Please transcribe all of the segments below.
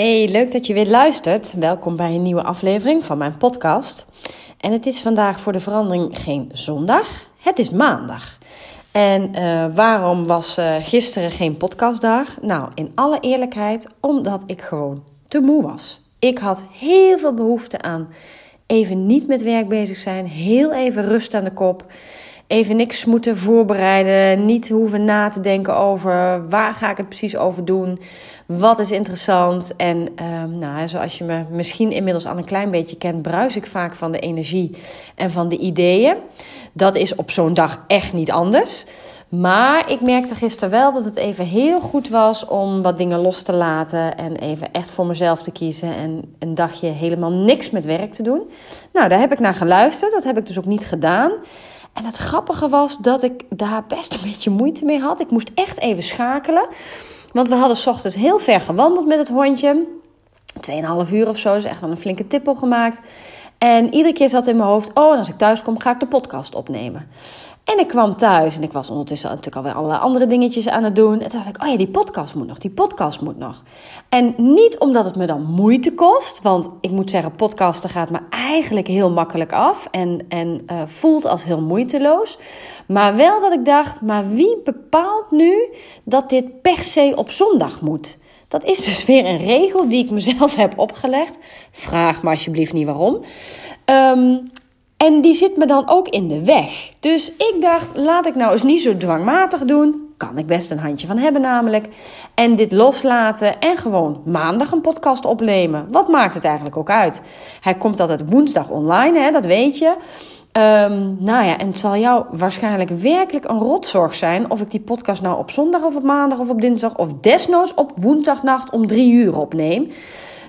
Hey, leuk dat je weer luistert. Welkom bij een nieuwe aflevering van mijn podcast. En het is vandaag voor de verandering geen zondag, het is maandag. En uh, waarom was uh, gisteren geen podcastdag? Nou, in alle eerlijkheid, omdat ik gewoon te moe was. Ik had heel veel behoefte aan even niet met werk bezig zijn, heel even rust aan de kop even niks moeten voorbereiden. Niet hoeven na te denken over waar ga ik het precies over doen. Wat is interessant. En um, nou, zoals je me misschien inmiddels al een klein beetje kent, bruis ik vaak van de energie en van de ideeën. Dat is op zo'n dag echt niet anders. Maar ik merkte gisteren wel dat het even heel goed was om wat dingen los te laten. En even echt voor mezelf te kiezen. En een dagje helemaal niks met werk te doen. Nou, daar heb ik naar geluisterd. Dat heb ik dus ook niet gedaan. En het grappige was dat ik daar best een beetje moeite mee had. Ik moest echt even schakelen. Want we hadden s ochtends heel ver gewandeld met het hondje. Tweeënhalf uur of zo. Dus echt wel een flinke tippel gemaakt. En iedere keer zat in mijn hoofd: oh, en als ik thuis kom, ga ik de podcast opnemen. En ik kwam thuis en ik was ondertussen natuurlijk alweer allerlei andere dingetjes aan het doen. En toen dacht ik, oh ja, die podcast moet nog, die podcast moet nog. En niet omdat het me dan moeite kost, want ik moet zeggen, podcasten gaat me eigenlijk heel makkelijk af en, en uh, voelt als heel moeiteloos. Maar wel dat ik dacht, maar wie bepaalt nu dat dit per se op zondag moet? Dat is dus weer een regel die ik mezelf heb opgelegd. Vraag me alsjeblieft niet waarom. Um, en die zit me dan ook in de weg. Dus ik dacht, laat ik nou eens niet zo dwangmatig doen. Kan ik best een handje van hebben namelijk. En dit loslaten en gewoon maandag een podcast opnemen. Wat maakt het eigenlijk ook uit? Hij komt altijd woensdag online, hè, dat weet je. Um, nou ja, en het zal jou waarschijnlijk werkelijk een rotzorg zijn of ik die podcast nou op zondag of op maandag of op dinsdag of desnoods op woensdagnacht om drie uur opneem.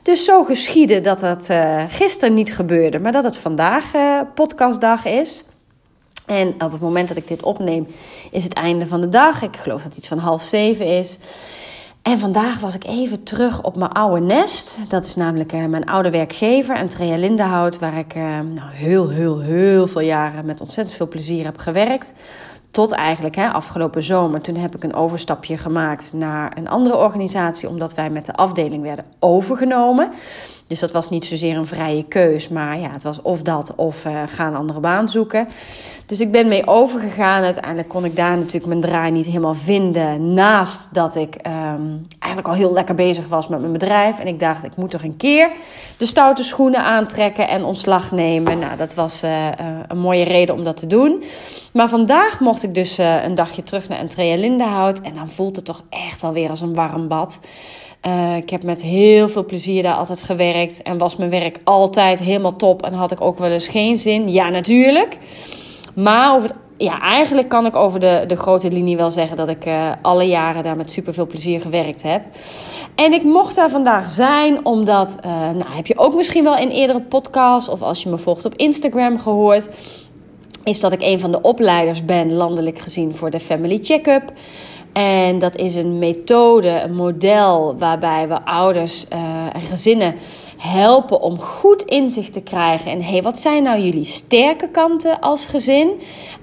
Dus zo geschiedde dat het uh, gisteren niet gebeurde, maar dat het vandaag uh, podcastdag is. En op het moment dat ik dit opneem, is het einde van de dag. Ik geloof dat het iets van half zeven is. En vandaag was ik even terug op mijn oude nest. Dat is namelijk uh, mijn oude werkgever, Andrea Lindenhout, waar ik nou, heel, heel, heel veel jaren met ontzettend veel plezier heb gewerkt. Tot eigenlijk hè, afgelopen zomer. Toen heb ik een overstapje gemaakt naar een andere organisatie, omdat wij met de afdeling werden overgenomen. Dus dat was niet zozeer een vrije keus, maar ja, het was of dat of uh, ga een andere baan zoeken. Dus ik ben mee overgegaan. Uiteindelijk kon ik daar natuurlijk mijn draai niet helemaal vinden. Naast dat ik um, eigenlijk al heel lekker bezig was met mijn bedrijf. En ik dacht, ik moet toch een keer de stoute schoenen aantrekken en ontslag nemen. Nou, dat was uh, een mooie reden om dat te doen. Maar vandaag mocht ik dus uh, een dagje terug naar Entrea Lindenhout. En dan voelt het toch echt alweer als een warm bad. Uh, ik heb met heel veel plezier daar altijd gewerkt. En was mijn werk altijd helemaal top. En had ik ook wel eens geen zin. Ja, natuurlijk. Maar het, ja, eigenlijk kan ik over de, de grote linie wel zeggen dat ik uh, alle jaren daar met super veel plezier gewerkt heb. En ik mocht daar vandaag zijn omdat, nou heb je ook misschien wel in eerdere podcasts of als je me volgt op Instagram gehoord, is dat ik een van de opleiders ben landelijk gezien voor de Family Checkup. En dat is een methode, een model waarbij we ouders uh, en gezinnen helpen om goed inzicht te krijgen. En hey, wat zijn nou jullie sterke kanten als gezin?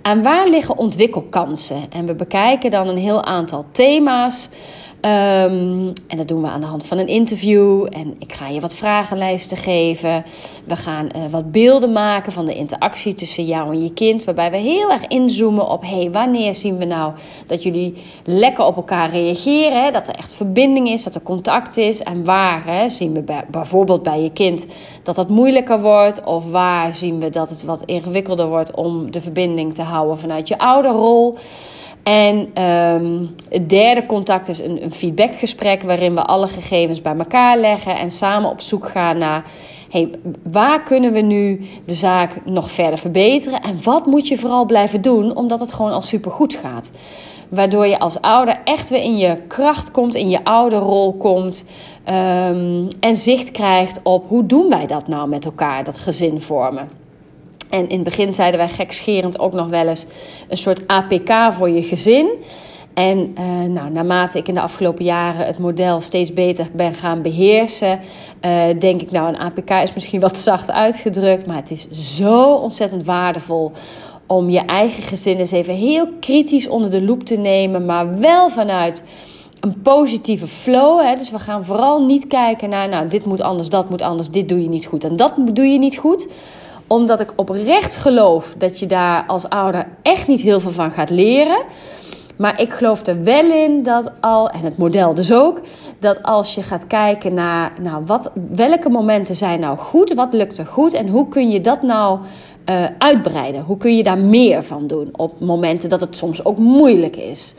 En waar liggen ontwikkelkansen? En we bekijken dan een heel aantal thema's. Um, en dat doen we aan de hand van een interview. En ik ga je wat vragenlijsten geven. We gaan uh, wat beelden maken van de interactie tussen jou en je kind. Waarbij we heel erg inzoomen op: hey, wanneer zien we nou dat jullie lekker op elkaar reageren? Hè? Dat er echt verbinding is, dat er contact is. En waar hè, zien we bij, bijvoorbeeld bij je kind dat dat moeilijker wordt? Of waar zien we dat het wat ingewikkelder wordt om de verbinding te houden vanuit je ouderrol? En um, het derde contact is een, een feedbackgesprek waarin we alle gegevens bij elkaar leggen en samen op zoek gaan naar hey, waar kunnen we nu de zaak nog verder verbeteren en wat moet je vooral blijven doen omdat het gewoon al super goed gaat. Waardoor je als ouder echt weer in je kracht komt, in je ouderrol komt um, en zicht krijgt op hoe doen wij dat nou met elkaar, dat gezin vormen. En in het begin zeiden wij gekscherend ook nog wel eens een soort APK voor je gezin. En uh, nou, naarmate ik in de afgelopen jaren het model steeds beter ben gaan beheersen, uh, denk ik, nou, een APK is misschien wat zacht uitgedrukt, maar het is zo ontzettend waardevol om je eigen gezin eens even heel kritisch onder de loep te nemen, maar wel vanuit een positieve flow. Hè? Dus we gaan vooral niet kijken naar, nou, dit moet anders, dat moet anders, dit doe je niet goed en dat doe je niet goed omdat ik oprecht geloof dat je daar als ouder echt niet heel veel van gaat leren. Maar ik geloof er wel in dat al, en het model dus ook, dat als je gaat kijken naar nou, wat, welke momenten zijn nou goed, wat lukt er goed en hoe kun je dat nou uh, uitbreiden? Hoe kun je daar meer van doen op momenten dat het soms ook moeilijk is?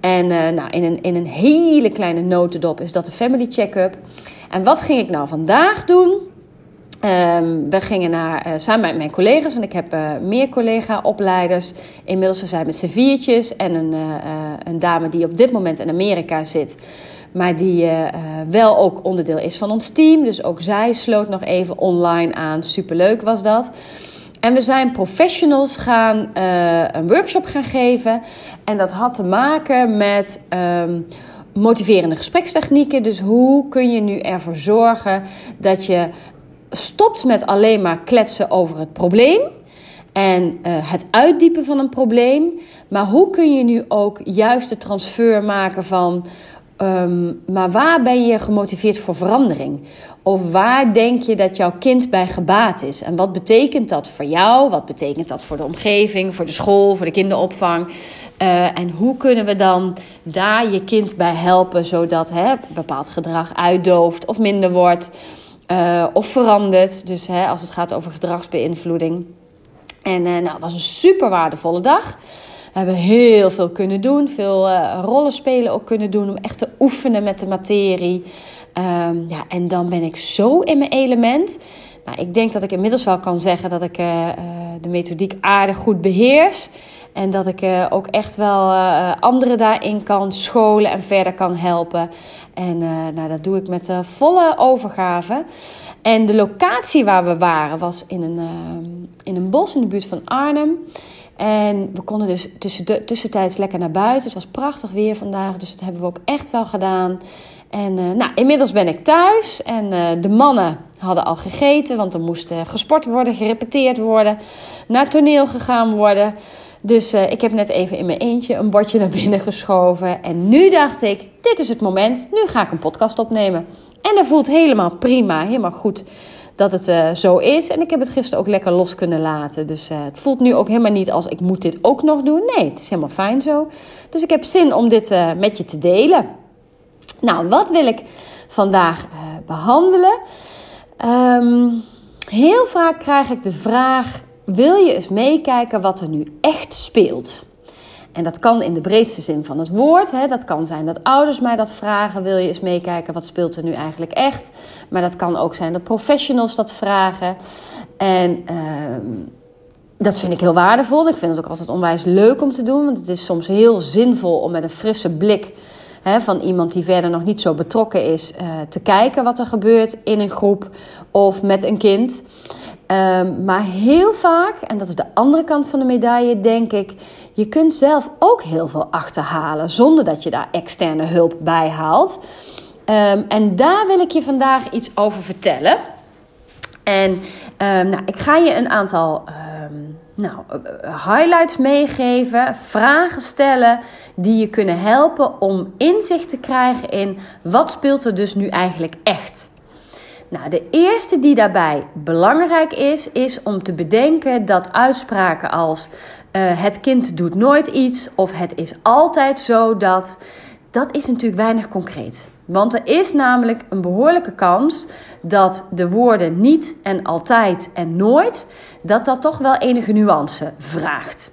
En uh, nou, in, een, in een hele kleine notendop is dat de family check-up. En wat ging ik nou vandaag doen? Um, we gingen naar, uh, samen met mijn collega's, want ik heb uh, meer collega-opleiders. Inmiddels zijn we met z'n viertjes en een, uh, een dame die op dit moment in Amerika zit. Maar die wel ook onderdeel is van ons team. Dus ook zij sloot nog even online aan. Superleuk was dat. En we zijn professionals gaan een workshop gaan geven. En dat had te maken met... Um, motiverende gesprekstechnieken. Dus hoe kun je nu ervoor zorgen dat je stopt met alleen maar kletsen over het probleem en uh, het uitdiepen van een probleem. Maar hoe kun je nu ook juist de transfer maken van. Um, maar waar ben je gemotiveerd voor verandering? Of waar denk je dat jouw kind bij gebaat is? En wat betekent dat voor jou? Wat betekent dat voor de omgeving, voor de school, voor de kinderopvang? Uh, en hoe kunnen we dan daar je kind bij helpen zodat hè, bepaald gedrag uitdooft of minder wordt? Uh, of verandert. Dus hè, als het gaat over gedragsbeïnvloeding. En uh, nou, het was een super waardevolle dag. We hebben heel veel kunnen doen. Veel uh, rollen spelen ook kunnen doen. Om echt te oefenen met de materie. Um, ja, en dan ben ik zo in mijn element. Nou, ik denk dat ik inmiddels wel kan zeggen dat ik de methodiek aardig goed beheers. En dat ik uh, ook echt wel uh, anderen daarin kan scholen en verder kan helpen. En uh, nou, dat doe ik met volle overgave. En de locatie waar we waren was in een, in een bos in de buurt van Arnhem. En we konden dus tussen de, tussentijds lekker naar buiten. Het was prachtig weer vandaag, dus dat hebben we ook echt wel gedaan. En nou, inmiddels ben ik thuis en de mannen hadden al gegeten, want er moest gesport worden, gerepeteerd worden, naar toneel gegaan worden. Dus uh, ik heb net even in mijn eentje een bordje naar binnen geschoven. En nu dacht ik, dit is het moment. Nu ga ik een podcast opnemen. En dat voelt helemaal prima, helemaal goed dat het uh, zo is. En ik heb het gisteren ook lekker los kunnen laten. Dus uh, het voelt nu ook helemaal niet als ik moet dit ook nog doen. Nee, het is helemaal fijn zo. Dus ik heb zin om dit met je te delen. Nou, wat wil ik vandaag behandelen? Um, heel vaak krijg ik de vraag wil je eens meekijken wat er nu echt speelt. En dat kan in de breedste zin van het woord. Hè. Dat kan zijn dat ouders mij dat vragen. Wil je eens meekijken wat speelt er nu eigenlijk echt? Maar dat kan ook zijn dat professionals dat vragen. En uh, dat vind ik heel waardevol. Ik vind het ook altijd onwijs leuk om te doen. Want het is soms heel zinvol om met een frisse blik van iemand die verder nog niet zo betrokken is, uh, te kijken wat er gebeurt in een groep of met een kind. Um, maar heel vaak, en dat is de andere kant van de medaille, denk ik, je kunt zelf ook heel veel achterhalen zonder dat je daar externe hulp bij haalt. Um, en daar wil ik je vandaag iets over vertellen. En um, nou, ik ga je een aantal nou, highlights meegeven, vragen stellen die je kunnen helpen om inzicht te krijgen in wat speelt er dus nu eigenlijk echt. Nou, de eerste die daarbij belangrijk is, is om te bedenken dat uitspraken als uh, het kind doet nooit iets of het is altijd zo dat, dat is natuurlijk weinig concreet. Want er is namelijk een behoorlijke kans dat de woorden niet en altijd en nooit, dat dat toch wel enige nuance vraagt.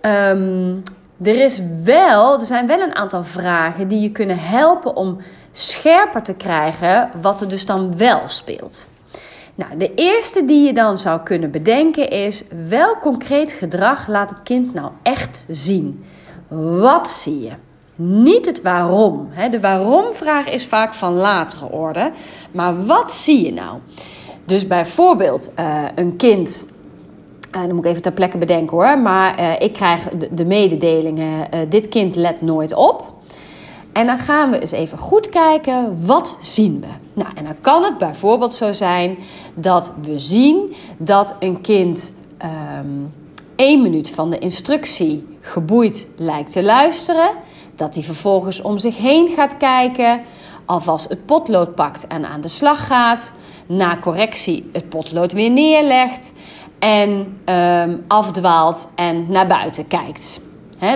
Um, er, is wel, er zijn wel een aantal vragen die je kunnen helpen om scherper te krijgen wat er dus dan wel speelt. Nou, de eerste die je dan zou kunnen bedenken is: welk concreet gedrag laat het kind nou echt zien? Wat zie je? Niet het waarom. De waarom-vraag is vaak van latere orde. Maar wat zie je nou? Dus bijvoorbeeld uh, een kind. Uh, dan moet ik even ter plekke bedenken hoor. Maar uh, ik krijg de mededelingen: dit kind let nooit op. En dan gaan we eens even goed kijken, wat zien we? Nou, en dan kan het bijvoorbeeld zo zijn dat we zien dat een kind um, één minuut van de instructie geboeid lijkt te luisteren. dat hij vervolgens om zich heen gaat kijken, alvast het potlood pakt en aan de slag gaat, na correctie het potlood weer neerlegt en um, afdwaalt en naar buiten kijkt.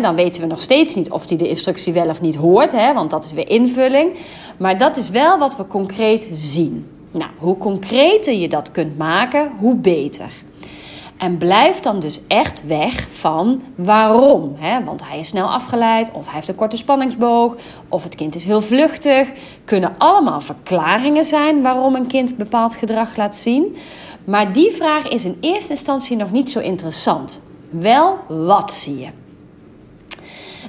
Dan weten we nog steeds niet of hij de instructie wel of niet hoort, want dat is weer invulling. Maar dat is wel wat we concreet zien. Nou, hoe concreter je dat kunt maken, hoe beter. En blijf dan dus echt weg van waarom. Want hij is snel afgeleid, of hij heeft een korte spanningsboog, of het kind is heel vluchtig. Kunnen allemaal verklaringen zijn waarom een kind bepaald gedrag laat zien. Maar die vraag is in eerste instantie nog niet zo interessant. Wel, wat zie je?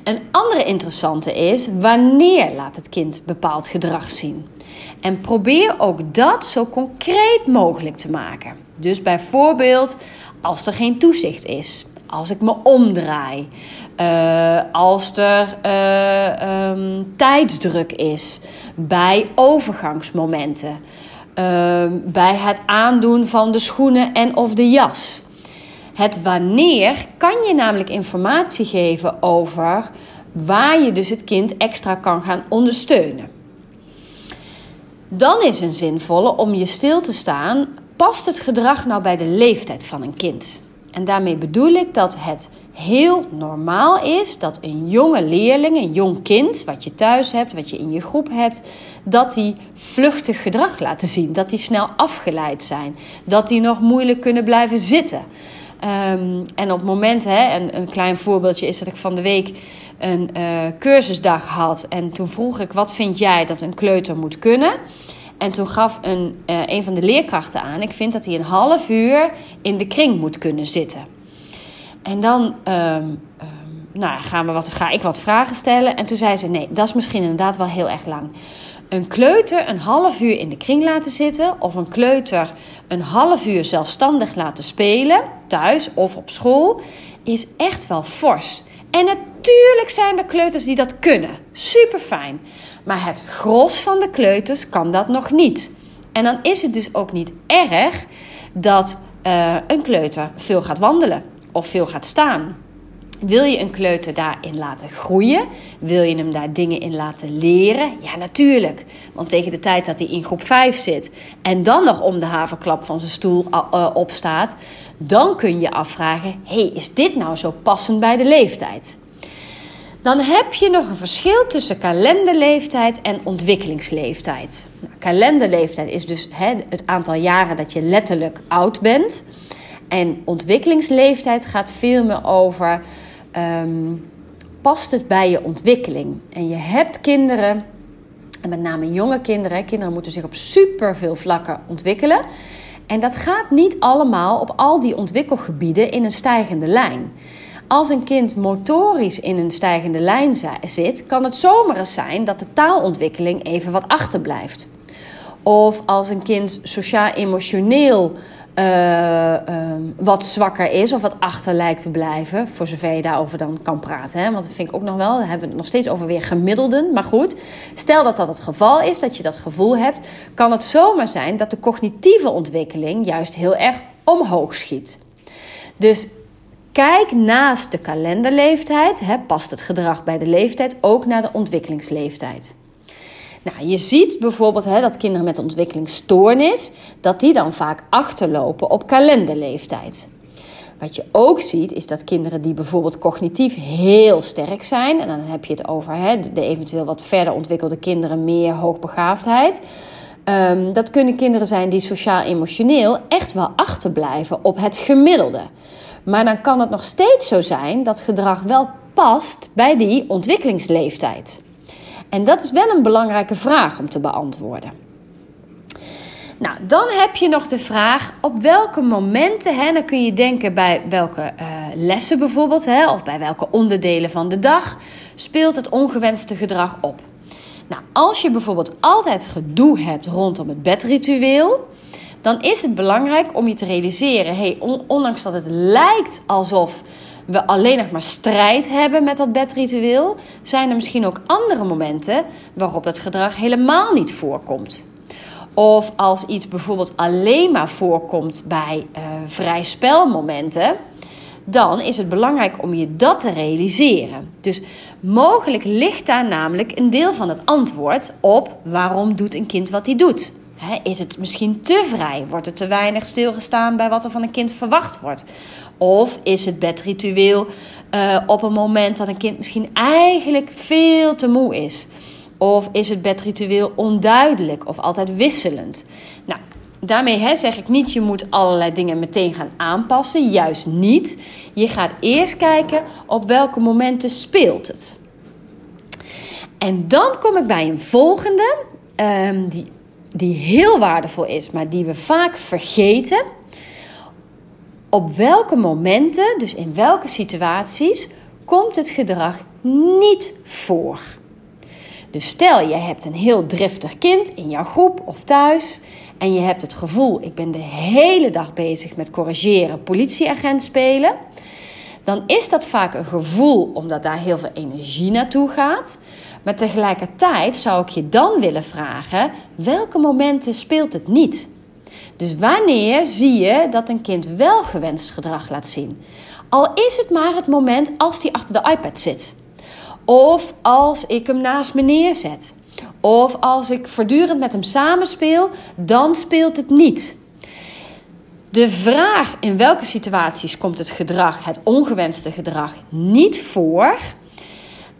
Een andere interessante is wanneer laat het kind bepaald gedrag zien. En probeer ook dat zo concreet mogelijk te maken. Dus bijvoorbeeld als er geen toezicht is, als ik me omdraai, uh, als er uh, um, tijdsdruk is, bij overgangsmomenten, uh, bij het aandoen van de schoenen en of de jas. Het wanneer kan je namelijk informatie geven over waar je dus het kind extra kan gaan ondersteunen. Dan is een zinvolle om je stil te staan past het gedrag nou bij de leeftijd van een kind? En daarmee bedoel ik dat het heel normaal is dat een jonge leerling, een jong kind, wat je thuis hebt, wat je in je groep hebt, dat die vluchtig gedrag laten zien. Dat die snel afgeleid zijn. Dat die nog moeilijk kunnen blijven zitten. Um, en op het moment, hè, een, klein voorbeeldje is dat ik van de week een uh, cursusdag had. En toen vroeg ik: wat vind jij dat een kleuter moet kunnen? En toen gaf een, uh, een van de leerkrachten aan: ik vind dat hij een half uur in de kring moet kunnen zitten. En dan um, nou, gaan we wat, ga ik wat vragen stellen. En toen zei ze: nee, dat is misschien inderdaad wel heel erg lang. Een kleuter een half uur in de kring laten zitten, of een kleuter een half uur zelfstandig laten spelen, thuis of op school, is echt wel fors. En natuurlijk zijn er kleuters die dat kunnen. Super fijn. Maar het gros van de kleuters kan dat nog niet. En dan is het dus ook niet erg dat uh, een kleuter veel gaat wandelen of veel gaat staan. Wil je een kleuter daarin laten groeien? Wil je hem daar dingen in laten leren? Ja, natuurlijk. Want tegen de tijd dat hij in groep 5 zit en dan nog om de haverklap van zijn stoel uh, opstaat, dan kun je afvragen: hey, is dit nou zo passend bij de leeftijd? Dan heb je nog een verschil tussen kalenderleeftijd en ontwikkelingsleeftijd. Nou, kalenderleeftijd is dus het aantal jaren dat je letterlijk oud bent. En ontwikkelingsleeftijd gaat veel meer over um, past het bij je ontwikkeling. En je hebt kinderen, en met name jonge kinderen, kinderen moeten zich op superveel vlakken ontwikkelen. En dat gaat niet allemaal op al die ontwikkelgebieden in een stijgende lijn. Als een kind motorisch in een stijgende lijn zit, kan het zomaar eens zijn dat de taalontwikkeling even wat achterblijft. Of als een kind sociaal-emotioneel uh, wat zwakker is of wat achter lijkt te blijven. Voor zover je daarover dan kan praten. Hè? Want dat vind ik ook nog wel. Dan hebben we het nog steeds over weer gemiddelden. Maar goed, stel dat dat het geval is, dat je dat gevoel hebt, kan het zomaar zijn dat de cognitieve ontwikkeling juist heel erg omhoog schiet. Dus Kijk naast de kalenderleeftijd, hè, past het gedrag bij de leeftijd, ook naar de ontwikkelingsleeftijd. Nou, je ziet bijvoorbeeld hè, dat kinderen met ontwikkelingsstoornis, dat die dan vaak achterlopen op kalenderleeftijd. Wat je ook ziet, is dat kinderen die bijvoorbeeld cognitief heel sterk zijn, en dan heb je het over hè, de eventueel wat verder ontwikkelde kinderen, meer hoogbegaafdheid. Um, dat kunnen kinderen zijn die sociaal-emotioneel echt wel achterblijven op het gemiddelde. Maar dan kan het nog steeds zo zijn dat gedrag wel past bij die ontwikkelingsleeftijd. En dat is wel een belangrijke vraag om te beantwoorden. Nou, dan heb je nog de vraag op welke momenten, hè, dan kun je denken bij welke uh, lessen bijvoorbeeld, hè, of bij welke onderdelen van de dag, speelt het ongewenste gedrag op. Nou, als je bijvoorbeeld altijd gedoe hebt rondom het bedritueel, dan is het belangrijk om je te realiseren: hey, ondanks dat het lijkt alsof we alleen nog maar strijd hebben met dat bedritueel, zijn er misschien ook andere momenten waarop dat gedrag helemaal niet voorkomt. Of als iets bijvoorbeeld alleen maar voorkomt bij uh, vrij spelmomenten, dan is het belangrijk om je dat te realiseren. Dus Mogelijk ligt daar namelijk een deel van het antwoord op waarom doet een kind wat hij doet. is het misschien te vrij? Wordt er te weinig stilgestaan bij wat er van een kind verwacht wordt? Of is het bedritueel uh, op een moment dat een kind misschien eigenlijk veel te moe is? Of is het bedritueel onduidelijk of altijd wisselend? Nou, daarmee hè, zeg ik niet, je moet allerlei dingen meteen gaan aanpassen. Juist niet. Je gaat eerst kijken op welke momenten speelt het. En dan kom ik bij een volgende, um, die, die heel waardevol is, maar die we vaak vergeten. Op welke momenten, dus in welke situaties, komt het gedrag niet voor? Dus stel je hebt een heel driftig kind in jouw groep of thuis en je hebt het gevoel, ik ben de hele dag bezig met corrigeren, politieagent spelen, dan is dat vaak een gevoel omdat daar heel veel energie naartoe gaat. Maar tegelijkertijd zou ik je dan willen vragen: welke momenten speelt het niet? Dus wanneer zie je dat een kind wel gewenst gedrag laat zien? Al is het maar het moment als hij achter de iPad zit. Of als ik hem naast me neerzet. Of als ik voortdurend met hem samenspeel, dan speelt het niet. De vraag in welke situaties komt het gedrag, het ongewenste gedrag, niet voor.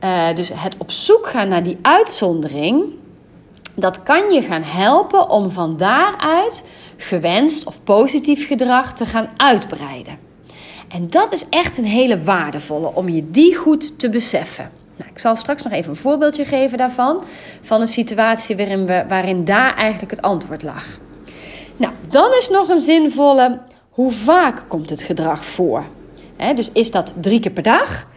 Uh, dus het op zoek gaan naar die uitzondering, dat kan je gaan helpen om van daaruit gewenst of positief gedrag te gaan uitbreiden. En dat is echt een hele waardevolle om je die goed te beseffen. Nou, ik zal straks nog even een voorbeeldje geven daarvan. Van een situatie waarin, we, waarin daar eigenlijk het antwoord lag. Nou, dan is nog een zinvolle: hoe vaak komt het gedrag voor? dus is dat drie keer per dag?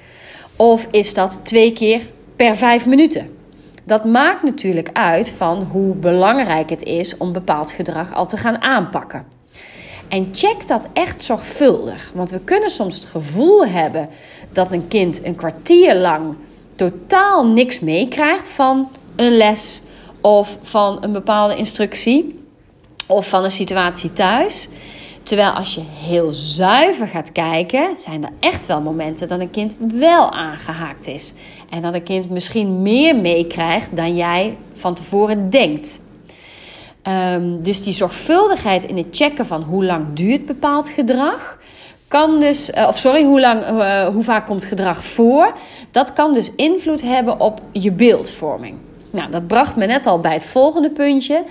Of is dat twee keer per vijf minuten? Dat maakt natuurlijk uit van hoe belangrijk het is om bepaald gedrag al te gaan aanpakken. En check dat echt zorgvuldig. Want we kunnen soms het gevoel hebben dat een kind een kwartier lang totaal niks meekrijgt van een les of van een bepaalde instructie of van een situatie thuis. Terwijl als je heel zuiver gaat kijken, zijn er echt wel momenten dat een kind wel aangehaakt is. En dat een kind misschien meer meekrijgt dan jij van tevoren denkt. Um, dus die zorgvuldigheid in het checken van hoe lang duurt bepaald gedrag, kan dus, uh, of sorry, hoe, lang, uh, hoe vaak komt gedrag voor, dat kan dus invloed hebben op je beeldvorming. Nou, dat bracht me net al bij het volgende puntje.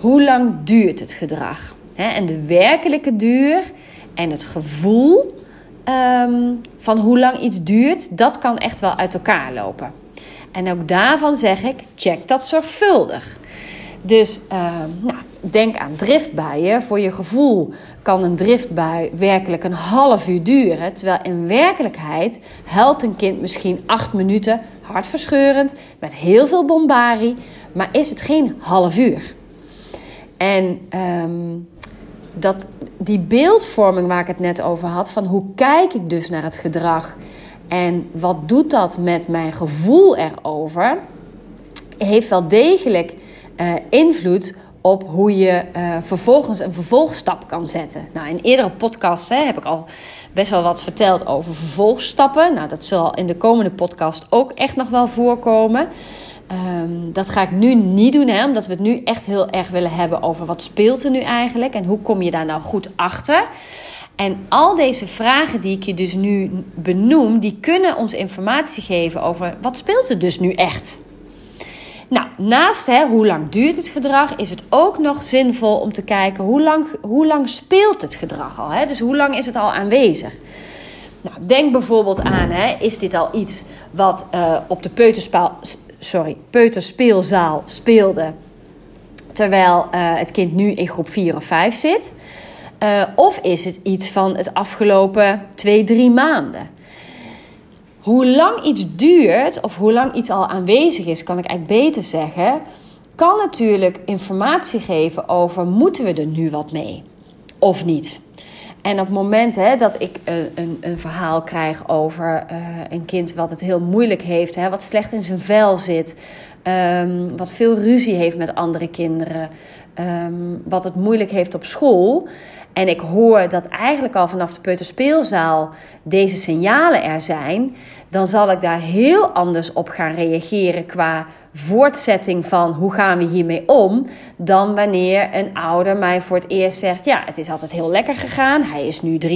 Hoe lang duurt het gedrag? En de werkelijke duur en het gevoel um, van hoe lang iets duurt, dat kan echt wel uit elkaar lopen. En ook daarvan zeg ik, check dat zorgvuldig. Dus uh, nou, denk aan driftbuien. Voor je gevoel kan een driftbui werkelijk een half uur duren. Terwijl in werkelijkheid helpt een kind misschien acht minuten, hartverscheurend, met heel veel bombarie. Maar is het geen half uur. En um, dat, die beeldvorming waar ik het net over had, van hoe kijk ik dus naar het gedrag en wat doet dat met mijn gevoel erover, heeft wel degelijk uh, invloed op hoe je uh, vervolgens een vervolgstap kan zetten. Nou, in eerdere podcasts hè, heb ik al best wel wat verteld over vervolgstappen. Nou, dat zal in de komende podcast ook echt nog wel voorkomen. Um, dat ga ik nu niet doen, hè, omdat we het nu echt heel erg willen hebben over wat speelt er nu eigenlijk en hoe kom je daar nou goed achter. En al deze vragen die ik je dus nu benoem, die kunnen ons informatie geven over wat speelt er dus nu echt. Nou, naast hè, hoe lang duurt het gedrag, is het ook nog zinvol om te kijken hoe lang, hoe lang speelt het gedrag al. Hè? Dus hoe lang is het al aanwezig? Nou, denk bijvoorbeeld aan, hè, is dit al iets wat uh, op de peuterspaal sorry, peuterspeelzaal speelde. Terwijl uh, het kind nu in groep 4 of 5 zit. Uh, of is het iets van het afgelopen 2, 3 maanden? Hoe lang iets duurt, of hoe lang iets al aanwezig is, kan ik eigenlijk beter zeggen, kan natuurlijk informatie geven over moeten we er nu wat mee of niet. En op het moment hè, dat ik een, een, een verhaal krijg over uh, een kind wat het heel moeilijk heeft, hè, wat slecht in zijn vel zit, um, wat veel ruzie heeft met andere kinderen, um, wat het moeilijk heeft op school. En ik hoor dat eigenlijk al vanaf de peuterspeelzaal deze signalen er zijn, dan zal ik daar heel anders op gaan reageren qua voortzetting van hoe gaan we hiermee om, dan wanneer een ouder mij voor het eerst zegt: Ja, het is altijd heel lekker gegaan, hij is nu 3,5,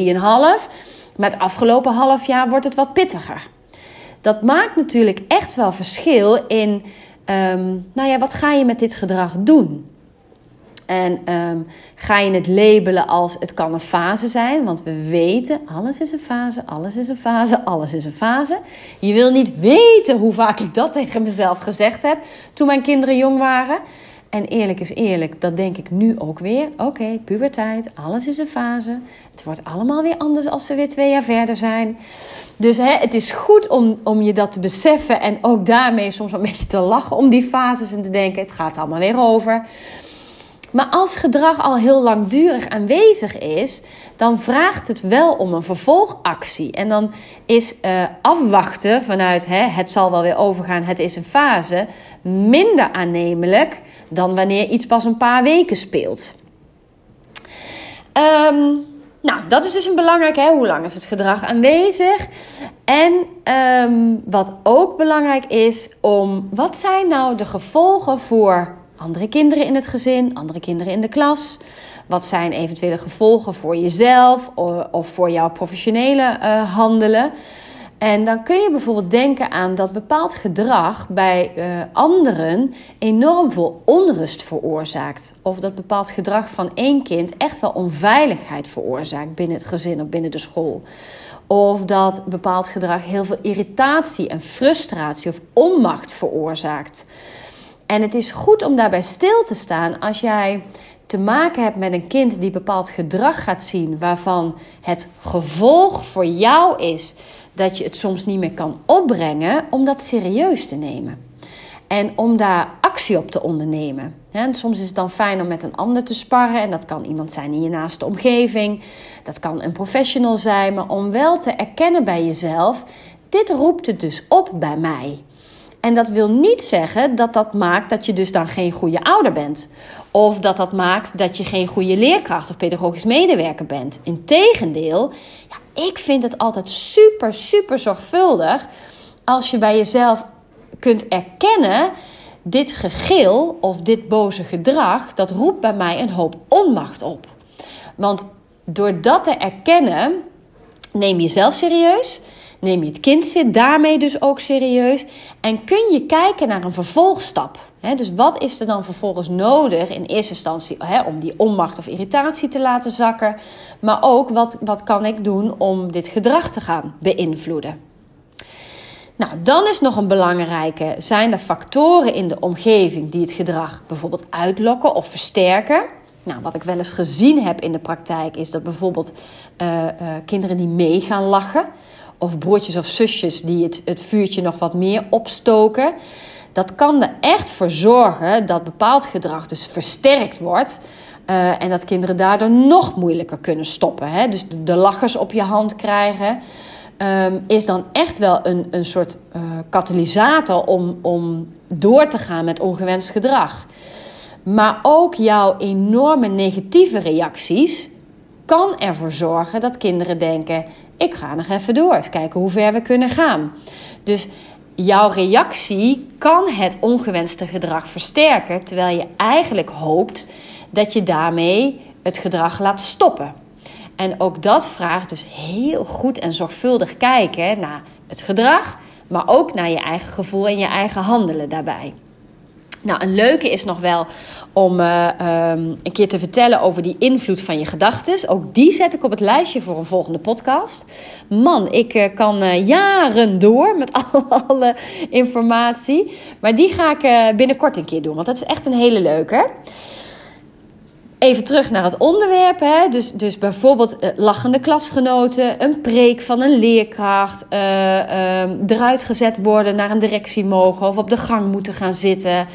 maar het afgelopen half jaar wordt het wat pittiger. Dat maakt natuurlijk echt wel verschil in, um, nou ja, wat ga je met dit gedrag doen? En um, ga je het labelen als het kan een fase zijn, want we weten, alles is een fase, alles is een fase, alles is een fase. Je wil niet weten hoe vaak ik dat tegen mezelf gezegd heb toen mijn kinderen jong waren. En eerlijk is eerlijk, dat denk ik nu ook weer. Oké, puberteit, alles is een fase. Het wordt allemaal weer anders als ze weer twee jaar verder zijn. Dus hè, het is goed om, om je dat te beseffen en ook daarmee soms een beetje te lachen om die fases en te denken: het gaat allemaal weer over. Maar als gedrag al heel langdurig aanwezig is, dan vraagt het wel om een vervolgactie. En dan is uh, afwachten vanuit hè, het zal wel weer overgaan, het is een fase, minder aannemelijk dan wanneer iets pas een paar weken speelt. Um, nou, dat is dus een belangrijk, hè? hoe lang is het gedrag aanwezig? En um, wat ook belangrijk is, om wat zijn nou de gevolgen voor andere kinderen in het gezin, andere kinderen in de klas? Wat zijn eventuele gevolgen voor jezelf of voor jouw professionele uh, handelen? En dan kun je bijvoorbeeld denken aan dat bepaald gedrag bij uh, anderen enorm veel onrust veroorzaakt. Of dat bepaald gedrag van één kind echt wel onveiligheid veroorzaakt binnen het gezin of binnen de school. Of dat bepaald gedrag heel veel irritatie en frustratie of onmacht veroorzaakt. En het is goed om daarbij stil te staan als jij te maken hebt met een kind die bepaald gedrag gaat zien, waarvan het gevolg voor jou is dat je het soms niet meer kan opbrengen om dat serieus te nemen. En om daar actie op te ondernemen. En soms is het dan fijn om met een ander te sparren. En dat kan iemand zijn in je naaste omgeving. Dat kan een professional zijn. Maar om wel te erkennen bij jezelf: dit roept het dus op bij mij. En dat wil niet zeggen dat dat maakt dat je dus dan geen goede ouder bent. Of dat dat maakt dat je geen goede leerkracht of pedagogisch medewerker bent. Integendeel, ja, ik vind het altijd super, super zorgvuldig als je bij jezelf kunt erkennen. Dit gegil of dit boze gedrag, dat roept bij mij een hoop onmacht op. Want door dat te erkennen, neem je jezelf serieus Neem je het kind daarmee dus ook serieus en kun je kijken naar een vervolgstap. dus wat is er dan vervolgens nodig in eerste instantie om die onmacht of irritatie te laten zakken, maar ook wat, wat kan ik doen om dit gedrag te gaan beïnvloeden. Nou, dan is nog een belangrijke: zijn er factoren in de omgeving die het gedrag bijvoorbeeld uitlokken of versterken? Nou, wat ik wel eens gezien heb in de praktijk is dat bijvoorbeeld uh, uh, kinderen die mee gaan lachen of broertjes of zusjes die het, het vuurtje nog wat meer opstoken. Dat kan er echt voor zorgen dat bepaald gedrag dus versterkt wordt. Uh, en dat kinderen daardoor nog moeilijker kunnen stoppen. Hè? Dus de, lachers op je hand krijgen. Um, is dan echt wel een, een soort uh, katalysator om, om door te gaan met ongewenst gedrag. Maar ook jouw enorme negatieve reacties kan ervoor zorgen dat kinderen denken: ik ga nog even door, eens kijken hoe ver we kunnen gaan. Dus jouw reactie kan het ongewenste gedrag versterken, terwijl je eigenlijk hoopt dat je daarmee het gedrag laat stoppen. En ook dat vraagt dus heel goed en zorgvuldig kijken naar het gedrag, maar ook naar je eigen gevoel en je eigen handelen daarbij. Nou, een leuke is nog wel om uh, um, een keer te vertellen over die invloed van je gedachten. Ook die zet ik op het lijstje voor een volgende podcast. Man, ik uh, kan uh, jaren door met alle informatie. Maar die ga ik binnenkort een keer doen, want dat is echt een hele leuke. Even terug naar het onderwerp. Hè. Dus, dus bijvoorbeeld uh, lachende klasgenoten, een preek van een leerkracht, uh, uh, eruit gezet worden, naar een directie mogen of op de gang moeten gaan zitten.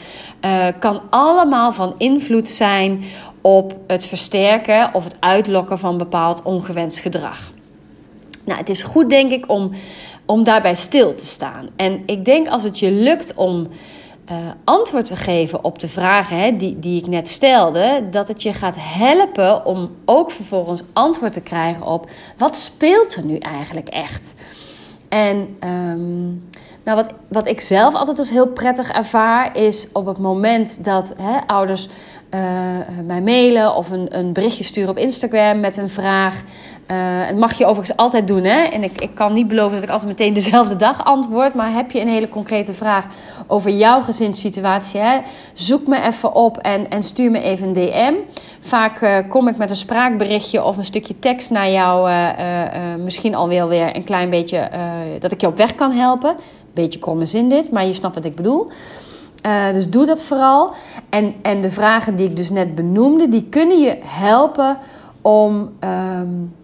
uh, kan allemaal van invloed zijn op het versterken of het uitlokken van bepaald ongewenst gedrag. Nou, het is goed, denk ik, om, om daarbij stil te staan. En ik denk als het je lukt om uh, antwoord te geven op de vragen hè, die, die ik net stelde, dat het je gaat helpen om ook vervolgens antwoord te krijgen op wat speelt er nu eigenlijk echt. En um, nou, wat, wat ik zelf altijd als heel prettig ervaar, is op het moment dat hè, ouders uh, mij mailen of een, een berichtje sturen op Instagram met een vraag. Uh, dat mag je overigens altijd doen. Hè? En ik, ik kan niet beloven dat ik altijd meteen dezelfde dag antwoord. Maar heb je een hele concrete vraag over jouw gezinssituatie? Hè? Zoek me even op en, en stuur me even een DM. Vaak uh, kom ik met een spraakberichtje of een stukje tekst naar jou. Misschien alweer weer een klein beetje dat ik je op weg kan helpen. Beetje kromme zin dit, maar je snapt wat ik bedoel. Uh, dus doe dat vooral. En, en de vragen die ik dus net benoemde, die kunnen je helpen om um,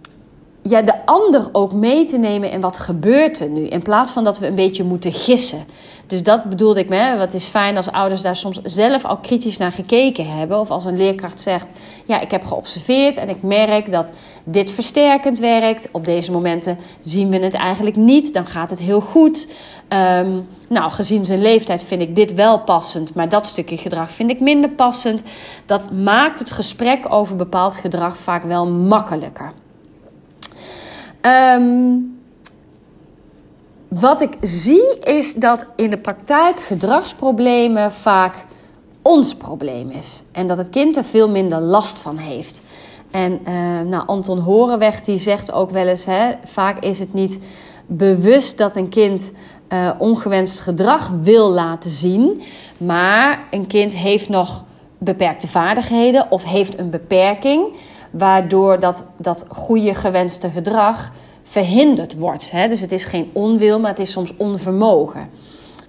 ja, de ander ook mee te nemen in wat gebeurt er nu. In plaats van dat we een beetje moeten gissen. Dus dat bedoelde ik me. Wat is fijn als ouders daar soms zelf al kritisch naar gekeken hebben. Of als een leerkracht zegt: Ja, ik heb geobserveerd en ik merk dat dit versterkend werkt. Op deze momenten zien we het eigenlijk niet. Dan gaat het heel goed. Um, nou, gezien zijn leeftijd vind ik dit wel passend, maar dat stukje gedrag vind ik minder passend. Dat maakt het gesprek over bepaald gedrag vaak wel makkelijker. Um, wat ik zie is dat in de praktijk gedragsproblemen vaak ons probleem is. En dat het kind er veel minder last van heeft. En uh, nou, Anton Horenweg die zegt ook wel eens: hè, vaak is het niet bewust dat een kind uh, ongewenst gedrag wil laten zien. Maar een kind heeft nog beperkte vaardigheden of heeft een beperking. Waardoor dat, dat goede gewenste gedrag verhinderd wordt. Hè? Dus het is geen onwil, maar het is soms onvermogen.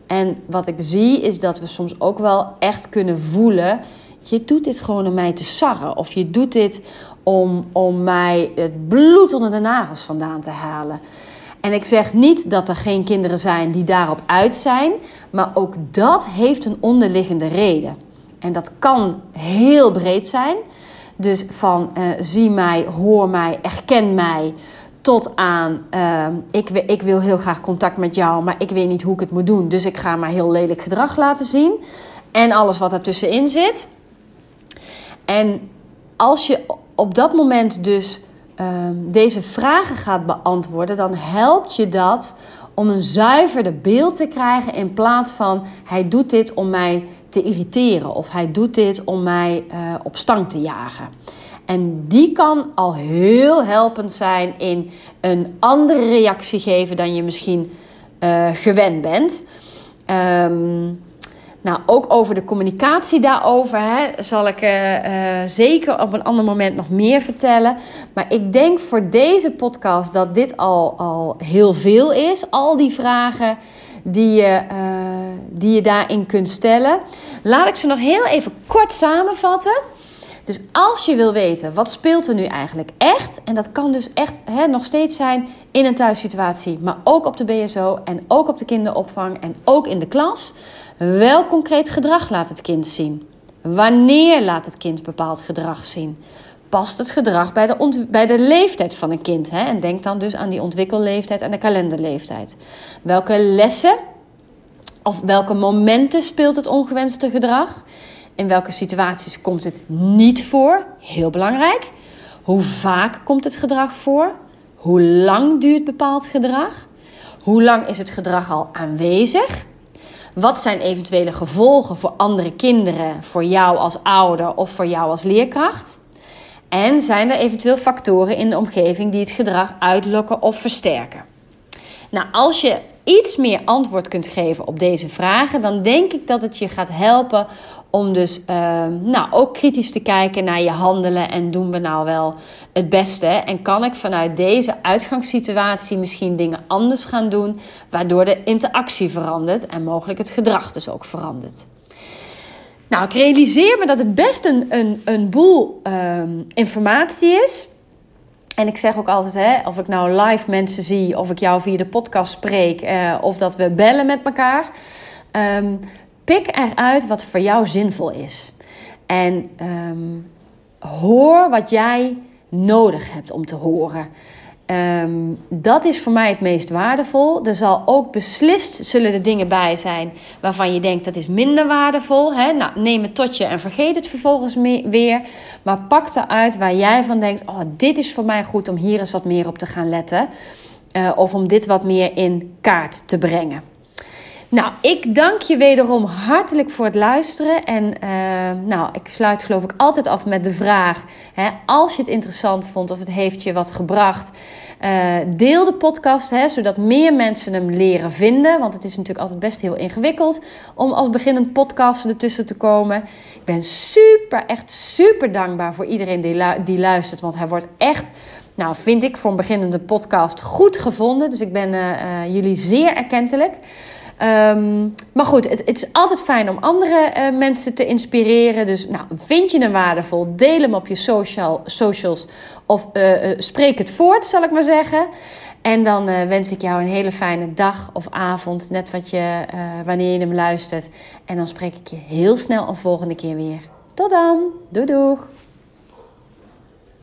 En wat ik zie is dat we soms ook wel echt kunnen voelen. Je doet dit gewoon om mij te sarren. Of je doet dit om, om mij het bloed onder de nagels vandaan te halen. En ik zeg niet dat er geen kinderen zijn die daarop uit zijn. Maar ook dat heeft een onderliggende reden. En dat kan heel breed zijn. Dus van uh, zie mij, hoor mij, erken mij tot aan, uh, ik, ik wil heel graag contact met jou, maar ik weet niet hoe ik het moet doen. Dus ik ga maar heel lelijk gedrag laten zien. En alles wat ertussenin zit. En als je op dat moment dus uh, deze vragen gaat beantwoorden, dan helpt je dat om een zuiverder beeld te krijgen in plaats van hij doet dit om mij te irriteren of hij doet dit om mij uh, op stang te jagen. En die kan al heel helpend zijn in een andere reactie geven dan je misschien uh, gewend bent. Um, nou, ook over de communicatie daarover hè, zal ik uh, uh, zeker op een ander moment nog meer vertellen. Maar ik denk voor deze podcast dat dit al, al heel veel is. Al die vragen die je, die je daarin kunt stellen. Laat ik ze nog heel even kort samenvatten. Dus als je wil weten wat speelt er nu eigenlijk echt, en dat kan dus echt hè, nog steeds zijn in een thuissituatie, maar ook op de BSO en ook op de kinderopvang en ook in de klas. Welk concreet gedrag laat het kind zien? Wanneer laat het kind bepaald gedrag zien? Past het gedrag bij de, bij de leeftijd van een kind? Hè? En denk dan dus aan die ontwikkelleeftijd en de kalenderleeftijd. Welke lessen of welke momenten speelt het ongewenste gedrag? In welke situaties komt het niet voor? Heel belangrijk. Hoe vaak komt het gedrag voor? Hoe lang duurt bepaald gedrag? Hoe lang is het gedrag al aanwezig? Wat zijn eventuele gevolgen voor andere kinderen, voor jou als ouder of voor jou als leerkracht? En zijn er eventueel factoren in de omgeving die het gedrag uitlokken of versterken? Nou, als je iets meer antwoord kunt geven op deze vragen, dan denk ik dat het je gaat helpen om dus uh, nou, ook kritisch te kijken naar je handelen en doen we nou wel het beste. En kan ik vanuit deze uitgangssituatie misschien dingen anders gaan doen, waardoor de interactie verandert en mogelijk het gedrag dus ook verandert. Nou, ik realiseer me dat het best een, een, een boel uh, informatie is. En ik zeg ook altijd, hè, of ik nou live mensen zie, of ik jou via de podcast spreek, uh, of dat we bellen met elkaar. Um, Pik eruit wat voor jou zinvol is. En ehm, hoor wat jij nodig hebt om te horen. Ehm, dat is voor mij het meest waardevol. Er zal ook beslist zullen er dingen bij zijn waarvan je denkt dat is minder waardevol. Hè? Nou, neem het tot je en vergeet het vervolgens weer. Maar pak eruit waar jij van denkt: oh, dit is voor mij goed om hier eens wat meer op te gaan letten. Uh, of om dit wat meer in kaart te brengen. Nou, ik dank je wederom hartelijk voor het luisteren. En uh, nou, ik sluit geloof ik altijd af met de vraag: hè, als je het interessant vond of het heeft je wat gebracht, uh, deel de podcast, hè, zodat meer mensen hem leren vinden. Want het is natuurlijk altijd best heel ingewikkeld om als beginnend podcast ertussen te komen. Ik ben super, echt super dankbaar voor iedereen die, die luistert, want hij wordt echt. Nou, vind ik voor een beginnende podcast goed gevonden. Dus ik ben uh, jullie zeer erkentelijk. Um, maar goed, het, het, is altijd fijn om andere uh, mensen te inspireren. Dus nou, vind je hem waardevol? Deel hem op je social, socials of uh, uh, spreek het voort, zal ik maar zeggen. En dan wens ik jou een hele fijne dag of avond, net wat je, wanneer je hem luistert. En dan spreek ik je heel snel een volgende keer weer. Tot dan. Doei doeg.